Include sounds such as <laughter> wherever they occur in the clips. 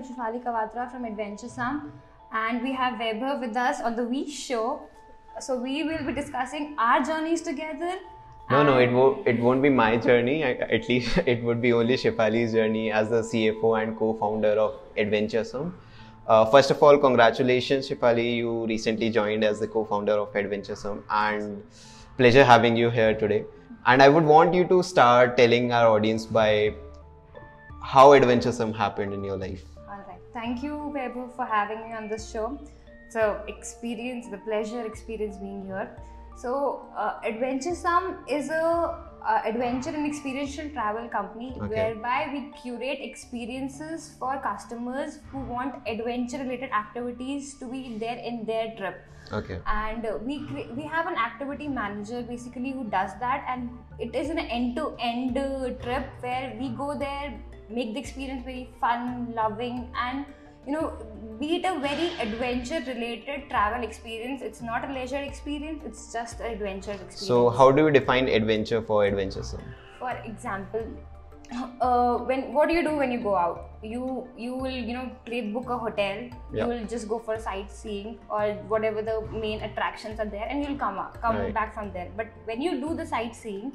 I'm Shifali Kawatra from Adventuresome and we have Weber with us on the V Show. So we will be discussing our journeys together. No, no, it won't. It won't be my journey. I, at least <laughs> it would be only Shifali's journey as the CFO and co-founder of Adventuresome. Uh, first of all, congratulations, Shifali. You recently joined as the co-founder of Adventuresome, and pleasure having you here today. And I would want you to start telling our audience by how Adventuresome happened in your life. Thank you, Weber, for having me on this show. So, experience, the pleasure experience being here. So, uh, Adventuresome is a uh, adventure and experiential travel company Okay. whereby we curate experiences for customers who want adventure-related activities to be there in their trip Okay. and uh, we cre- we have an activity manager basically who does that and it is an end to end trip where we go there make the experience very fun loving and you know be it a very adventure related travel experience it's not a leisure experience it's just an adventure experience So, how do you define adventure for Adventuresome? for example uh, when what do you do when you go out you you will you know book a hotel Yeah. you will just go for sightseeing or whatever the main attractions are there and you'll come up, come Right. back from there but when you do the sightseeing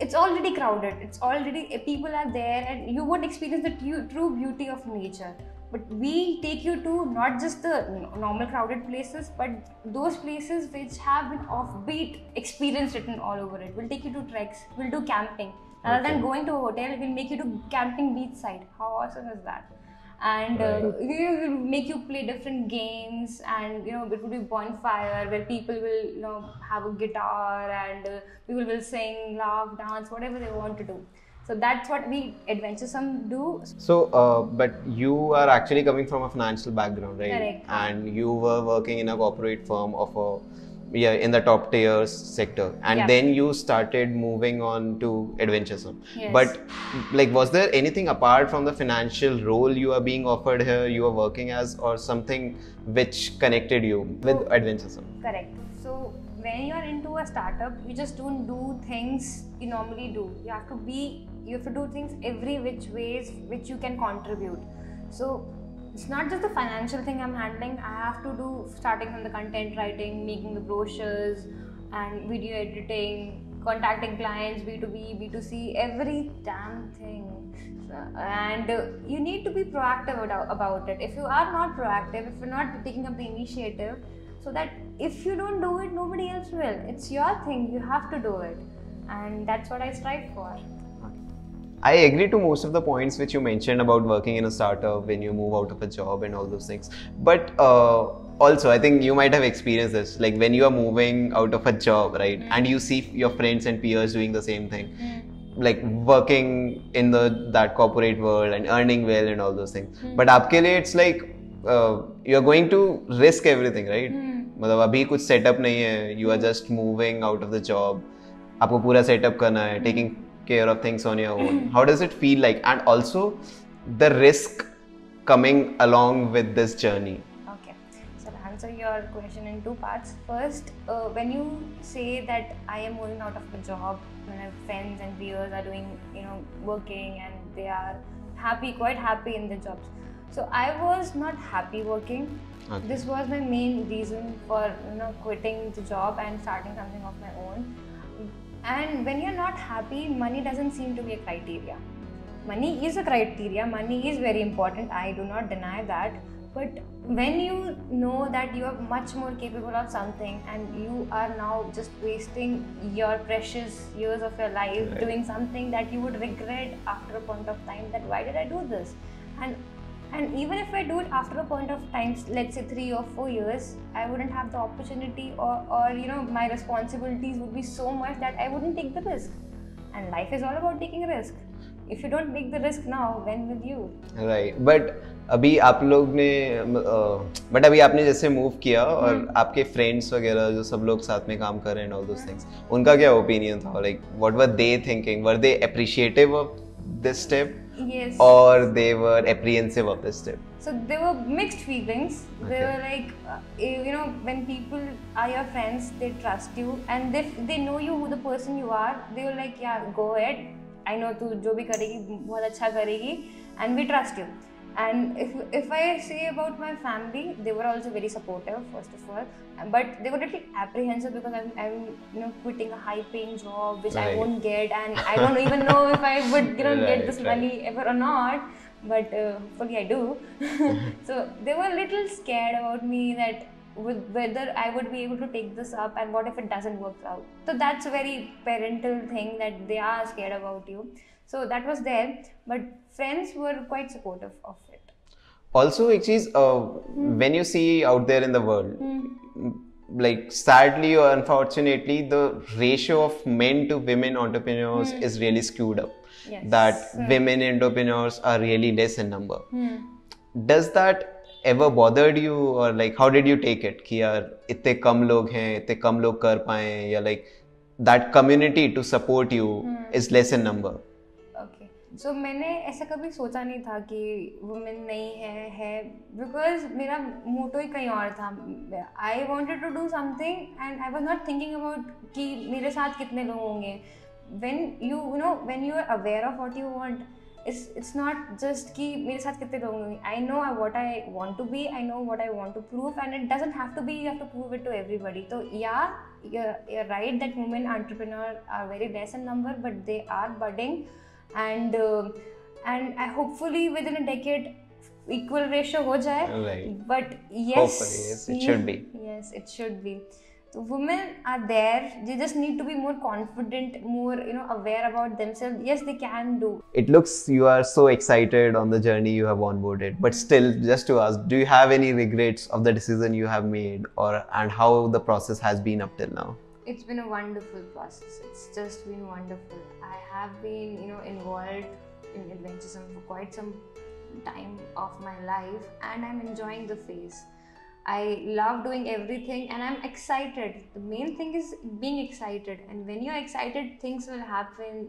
it's already crowded. It's already eh, people are there and you won't experience the tu- true beauty of nature. But we take you to not just the normal crowded places but those places which have an offbeat experience written all over it. We'll take you to treks. We'll do camping. Rather Okay. than going to a hotel we'll make you to camping beachside. How awesome is that and uh, Right. we will make you play different games and you know it will be bonfire where people will you know have a guitar and uh, people will sing laugh dance whatever they want to do so that's what we adventuresome do So, uh, but you are actually coming from a financial background, right? Correct. And you were working in a corporate firm of a yeah in the top tiers sector, and Yeah. then you started moving on to adventuresome. Yes. But like, was there anything apart from the financial role you are being offered here? You are working as, or something which connected you with adventuresome? correct so when you are into a startup you just don't do things you normally do you have to be you have to do things every which ways which you can contribute so it's not just the financial thing i'm handling. I have to do starting from the content writing making the brochures and video editing contacting clients b2b b2c every damn thing. And you need to be proactive about it. If you are not proactive if you're not taking up the initiative so that if you don't do it nobody else will. It's your thing. You have to do it. And that's what i strive for I agree to most of the points which you mentioned about working in a startup when you move out of a job and all those things. But uh, also, I think you might have experienced this, like when you are moving out of a job, right, and you see your friends and peers doing the same thing, like working in the that corporate world and earning well and all those things. But आपके लिए it's like uh, you are going to risk everything, right? मतलब अभी कुछ setup नहीं है, you are just moving out of the job. आपको पूरा setup करना है, taking care of things on your own. How does it feel like? And also the risk coming along with this journey. Okay, so to answer your question in two parts. First, uh, when you say that I am moving out of the job, when my friends and peers are doing, you know, working and they are happy, quite happy in their jobs. So I was not happy working. Okay. This was my main reason for you know quitting the job and starting something of my own. And when you're not happy, money doesn't seem to be a criteria. Money is a criteria. Money is very important. I do not deny that. But when you know that you are much more capable of something and you are now just wasting your precious years of your life Right. doing something that you would regret after a point of time that why did i do this? And and even if i do it after a point of time let's say 3 or 4 years i wouldn't have the opportunity or or you know my responsibilities would be so much that i wouldn't take the risk and life is all about taking a risk if you don't take the risk now when will you right but अभी आप लोग ने but अभी आपने जैसे move किया और आपके फ्रेंड्स वगैरह जो सब लोग साथ में काम कर रहे हैं ऑल दोस थिंग्स उनका क्या ओपिनियन था like what were they thinking were they appreciative of this step yes or they were apprehensive of this trip so there were mixed feelings Okay. they were like uh, you know when people are your friends they trust you and they they know you who the person you are they were like yeah go ahead i know तू जो भी करेगी बहुत अच्छा करेगी and we trust you and if if i say about my family they were also very supportive first of all. But they were a little apprehensive because i'm, I'm you know quitting a high paying job which i won't get. And i don't even know if i would you know Right, get this right. money ever or not. But uh, hopefully i do. <laughs> So they were a little scared about me that whether i would be able to take this up and what if it doesn't work out. So that's a very parental thing that they are scared about you so that was there but friends were quite supportive of it also एक चीज when you see out there in the world like sadly or unfortunately the ratio of men to women entrepreneurs is really skewed up Yes. that women entrepreneurs are really less in number does that ever bothered you or like how did you take it कि यार इतने कम लोग हैं इतने कम लोग कर पाए या like that community to support you is less in number सो मैंने ऐसा कभी सोचा नहीं था कि वुमेन नहीं है है बिकॉज़ मेरा मोटो ही कहीं और था। I wanted to do something and I was not thinking about कि मेरे साथ कितने लोग होंगे। When you you know when you are aware of what you want it's it's not just कि मेरे साथ कितने लोग होंगे। I know I what I want to be I know what I want to prove and it doesn't have to be you have to prove it to everybody तो या right that women women are very less in number, but they are budding. and uh, and hopefully within a decade equal ratio ho jaye. Right. But yes, hopefully yes, it should be. Yes, it should be. So women are there. They just need to be more confident, more you know aware about themselves. Yes, they can do. It looks you are so excited on the journey you have onboarded, but mm-hmm. still, just to ask, do you have any regrets of the decision you have made, or and how the process has been up till now? It's been a wonderful process. It's just been wonderful. I have been you know involved in adventurism for quite some time of my life and i'm enjoying the phase. I love doing everything and i'm excited. The main thing is being excited and when you're excited things will happen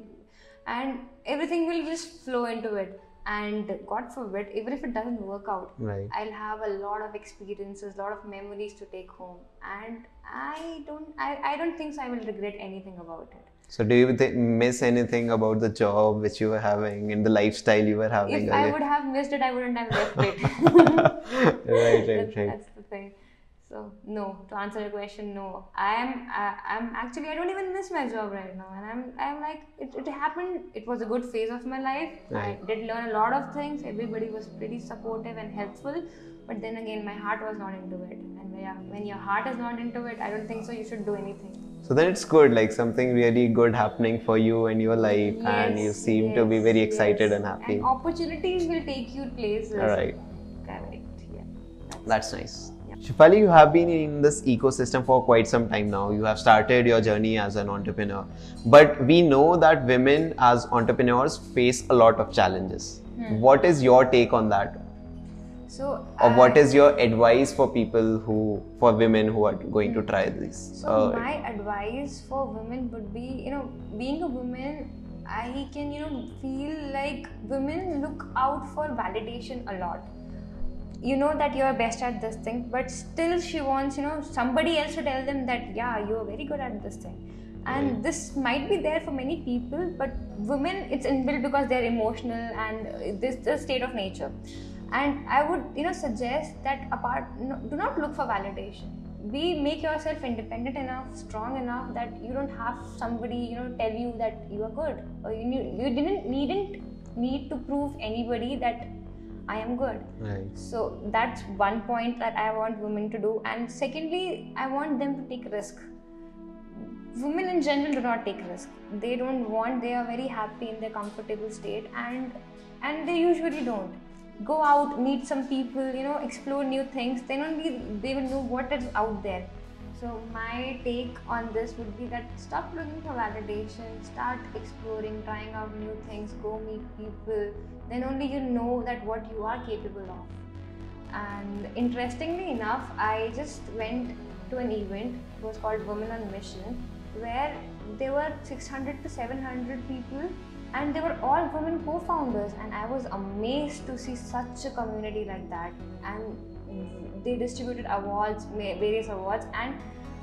and everything will just flow into it and god forbid even if it doesn't work out right I'll have a lot of experiences, a lot of memories to take home, and I don't, I, I don't think so I will regret anything about it. so do you th- miss anything about the job which you were having and the lifestyle you were having If I would have missed it, I wouldn't have left it. <laughs> right right <laughs> that's, right that's the thing. So no, to answer your question, no. I am, I, I'm actually, I don't even miss my job right now, and I'm, I'm like, it, it happened. It was a good phase of my life. Right. I did learn a lot of things. Everybody was pretty supportive and helpful, but then again, my heart was not into it. And when, your- when your heart is not into it, I don't think so. You should do anything. so then it's good like something really good happening for you and your life and you Yes, seem to be very excited yes. and happy And opportunities will take you places. all right Correct. Yeah. That's nice. Shifali, you have been in this ecosystem for quite some time now. You have started your journey as an entrepreneur. But we know that women as entrepreneurs face a lot of challenges. What is your take on that? So. Or what I- is your advice for people who, for women who are going to try this? So Uh, my advice for women would be, you know, being a woman, I can, you know, feel like women look out for validation a lot. You know that you're best at this thing, but still she wants, you know, somebody else to tell them that, yeah, you're very good at this thing. And this might be there for many people, but women, it's inbuilt because they're emotional and this the state of nature. And I would, you know, suggest that apart, no, do not look for validation be make yourself independent enough strong enough that you don't have somebody you know tell you that you are good or you you didn't needn't need to prove anybody that i am good. Right. so that's one point that i want women to do. And secondly i want them to take risk. Women in general do not take risk. They don't want they are very happy in their comfortable state and and they usually don't. Go out meet some people you know explore new things. Then only they will know what is out there so my take on this would be that stop looking for validation start exploring trying out new things go meet people then only you know that what you are capable of and interestingly enough, I just went to an event. It was called Women on Mission, where there were 600 to 700 people, and they were all women co-founders. And I was amazed to see such a community like that. And they distributed awards, various awards, and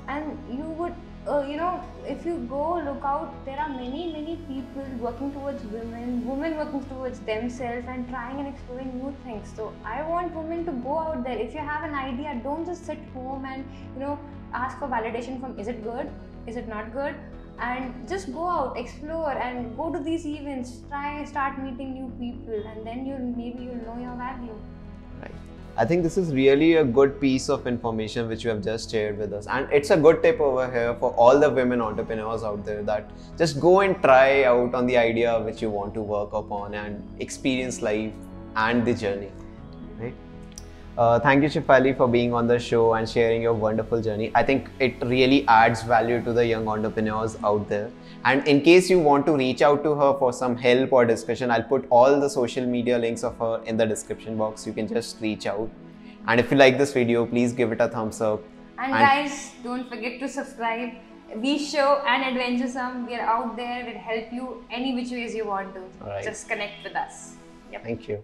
and you would uh, you know, if you go look out, there are many, many people working towards women, women working towards themselves and trying and exploring new things. So I want women to go out there. If you have an idea, don't just sit home and you know ask for validation from is it good, is it not good, and just go out, explore, and go to these events. Try start meeting new people, and then you maybe you'll know your value. I think this is really a good piece of information which you have just shared with us. And it's a good tip over here for all the women entrepreneurs out there that just go and try out on the idea which you want to work upon and experience life and the journey. Uh, thank you, Shifali, for being on the show and sharing your wonderful journey. I think it really adds value to the young entrepreneurs out there. And in case you want to reach out to her for some help or discussion, I'll put all the social media links of her in the description box. You can just reach out. And if you like this video, please give it a thumbs up. And, and guys, don't forget to subscribe. V Show and adventuresome. We are out there. We'll help you any which ways you want to. Right. Just connect with us. Yep. Thank you.